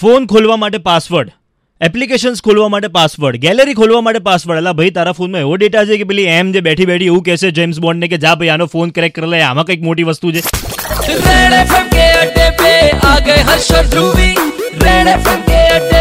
Phone ખોલવા માટે password applications ખોલવા માટે પાસવર્ડ ગેલેરી ખોલવા માટે પાસવર્ડ એટલે ભાઈ તારા ફોનમાં એવો ડેટા છે કે પેલી એમ જે બેઠી બેઠી એવું કહેશે જેમ્સ બોન્ડને કે જા ભાઈ આનો ફોન ક્રેક કરી લે આમાં કંઈક મોટી વસ્તુ છે रेड एफएम के अड्डे पे आ गए हर्ष और ध्रुवी रेड एफएम के अड्डे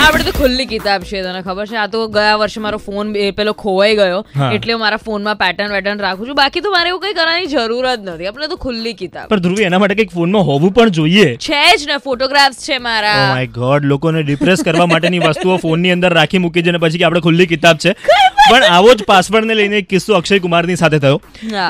આપણે તો ખુલ્લી કિતાબ છે તને ખબર છે? આ તો ગયા વર્ષે મારો ફોન પેલો ખોવાઈ ગયો એટલે હું મારા ફોનમાં પેટર્ન વેટર્ન રાખું છું. બાકી તો મારે એવું કઈ કરવાની જરૂર જ નથી. આપણે તો ખુલ્લી કિતાબ. પણ ધ્રુવી એના માટે કંઈક ફોનમાં હોવું પણ જોઈએ. છે જ ને ફોટોગ્રાફ્સ છે મારા. ઓ માય ગોડ લોકોને ડિપ્રેસ કરવા માટેની વસ્તુઓ ફોનની અંદર રાખી મૂકી છે ને પછી આપણે ખુલ્લી કિતાબ છે. પણ આવો જ પાસવર્ડને લઈને એક કિસ્સો અક્ષય કુમારની સાથે થયો.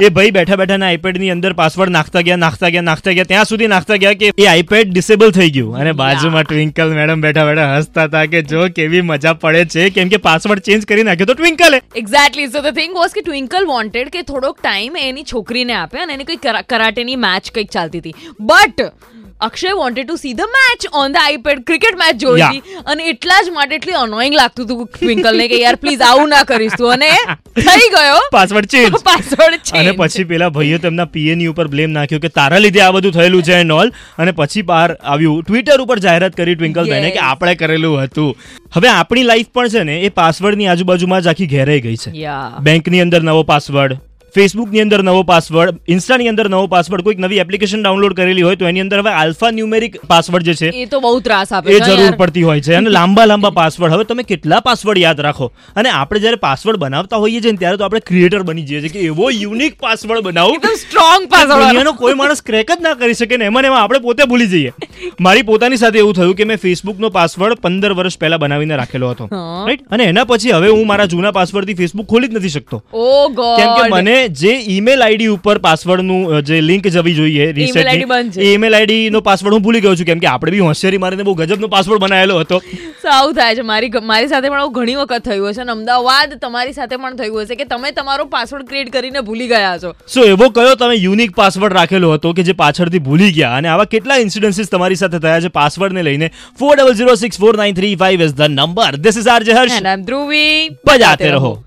એ ભાઈ બેઠા બેઠા આઈપેડની અંદર પાસવર્ડ નાખતા ગયા નાખતા ગયા નાખતા ગયા. ત્યાં સુધી નાખતા ગયા કે એ આઈપેડ ડિસેબલ થઈ ગયું. અને બાજુમાં ટ્વિંકલ મેડમ બેઠા બેઠા હસતા હતા કે જો કેવી મજા પડે છે કેમ કે પાસવર્ડ ચેન્જ કરી નાખ્યો તો ટ્વિંકલે exactly so the thing was કે ટ્વિંકલ વોન્ટેડ કે થોડોક ટાઈમ એની છોકરીને આપે અને એની કોઈ કરા- કરાટેની મેચ કંઈક ચાલતી હતી. But Akshay wanted to see the match on the iPad cricket match જોઈ અને એટલા જ માટે એટલી અનોઈંગ લાગતું હતું ટ્વિંકલને કે યાર પ્લીઝ આવું ના કરીશ તું. અને થઈ ગયો. પાસવર્ડ ચેન્જ પાસવર્ડ અને પછી પેલા ભાઈએ તેમના પીએની ઉપર બ્લેમ નાખ્યો કે તારા લીધે આ બધું થયેલું છે એન્ડ ઓલ અને પછી બહાર આવ્યું ટ્વિટર ઉપર જાહેરાત કરી ટ્વિંકલ બેને કે આપણે કરેલું હતું. હવે આપણી લાઈફ પણ છે ને એ પાસવર્ડની આજુબાજુમાં જ આખી ઘેરાઈ ગઈ છે. બેંકની અંદર નવો પાસવર્ડ ફેસબુકની અંદર નવો પાસવર્ડ ઇન્સ્ટાની અંદર નવો પાસવર્ડ કોઈક નવી એપ્લિકેશન ડાઉનલોડ કરેલી હોય તો એની અંદર હવે આલ્ફા ન્યુમેરિક પાસવર્ડ જે છે એ તો બહુ ત્રાસ આપે એ જરૂર પડતી હોય છે. અને લાંબા લાંબા પાસવર્ડ હવે તમે કેટલા પાસવર્ડ યાદ રાખો? અને આપણે જ્યારે પાસવર્ડ બનાવતા હોઈએ છીએ ત્યારે તો આપણે ક્રિએટર બની જઈએ છીએ કે એવો યુનિક પાસવર્ડ બનાવું સ્ટ્રોંગ પાસવર્ડ દુનિયાનો કોઈ માણસ ક્રેક જ ના કરી શકે ને એમાં એમાં આપણે પોતે ભૂલી જઈએ. મારી પોતાની સાથે એવું થયું કે મેં ફેસબુકનો પાસવર્ડ પંદર વર્ષ પહેલા બનાવીને રાખેલો હતો. રાઈટ અને એના પછી હવે હું મારા જૂના પાસવર્ડથી ફેસબુક ખોલી જ નથી શકતો. કેમ કે મને જે ઈમેલ આઈડી ઉપર પાસવર્ડનું જે લિંક જવી જોઈએ. રીસેટ ઈમેલ આઈડી નો પાસવર્ડ હું ભૂલી ગયો છું કેમ કે આપણે બી હોશિયારી મારીને બહુ ગજબનો પાસવર્ડ બનાવેલો હતો. સાવ થાય છે. મારી મારી સાથે પણ આવું ઘણી વખત થયું હશે અને અમદાવાદ તમારી સાથે પણ થયું હશે કે તમે તમારો પાસવર્ડ ક્રિએટ કરીને ભૂલી ગયા છો. સો એવો કયો તમે યુનિક પાસવર્ડ રાખેલો હતો કે જે પાછળથી ભૂલી ગયા? અને આવા કેટલા ઇન્સિડન્સીસ તમારી સાથે થયા છે પાસવર્ડને લઈને? Four double zero six four nine three five is the number this is R J Harsh Dhruvi બજાતે રહો.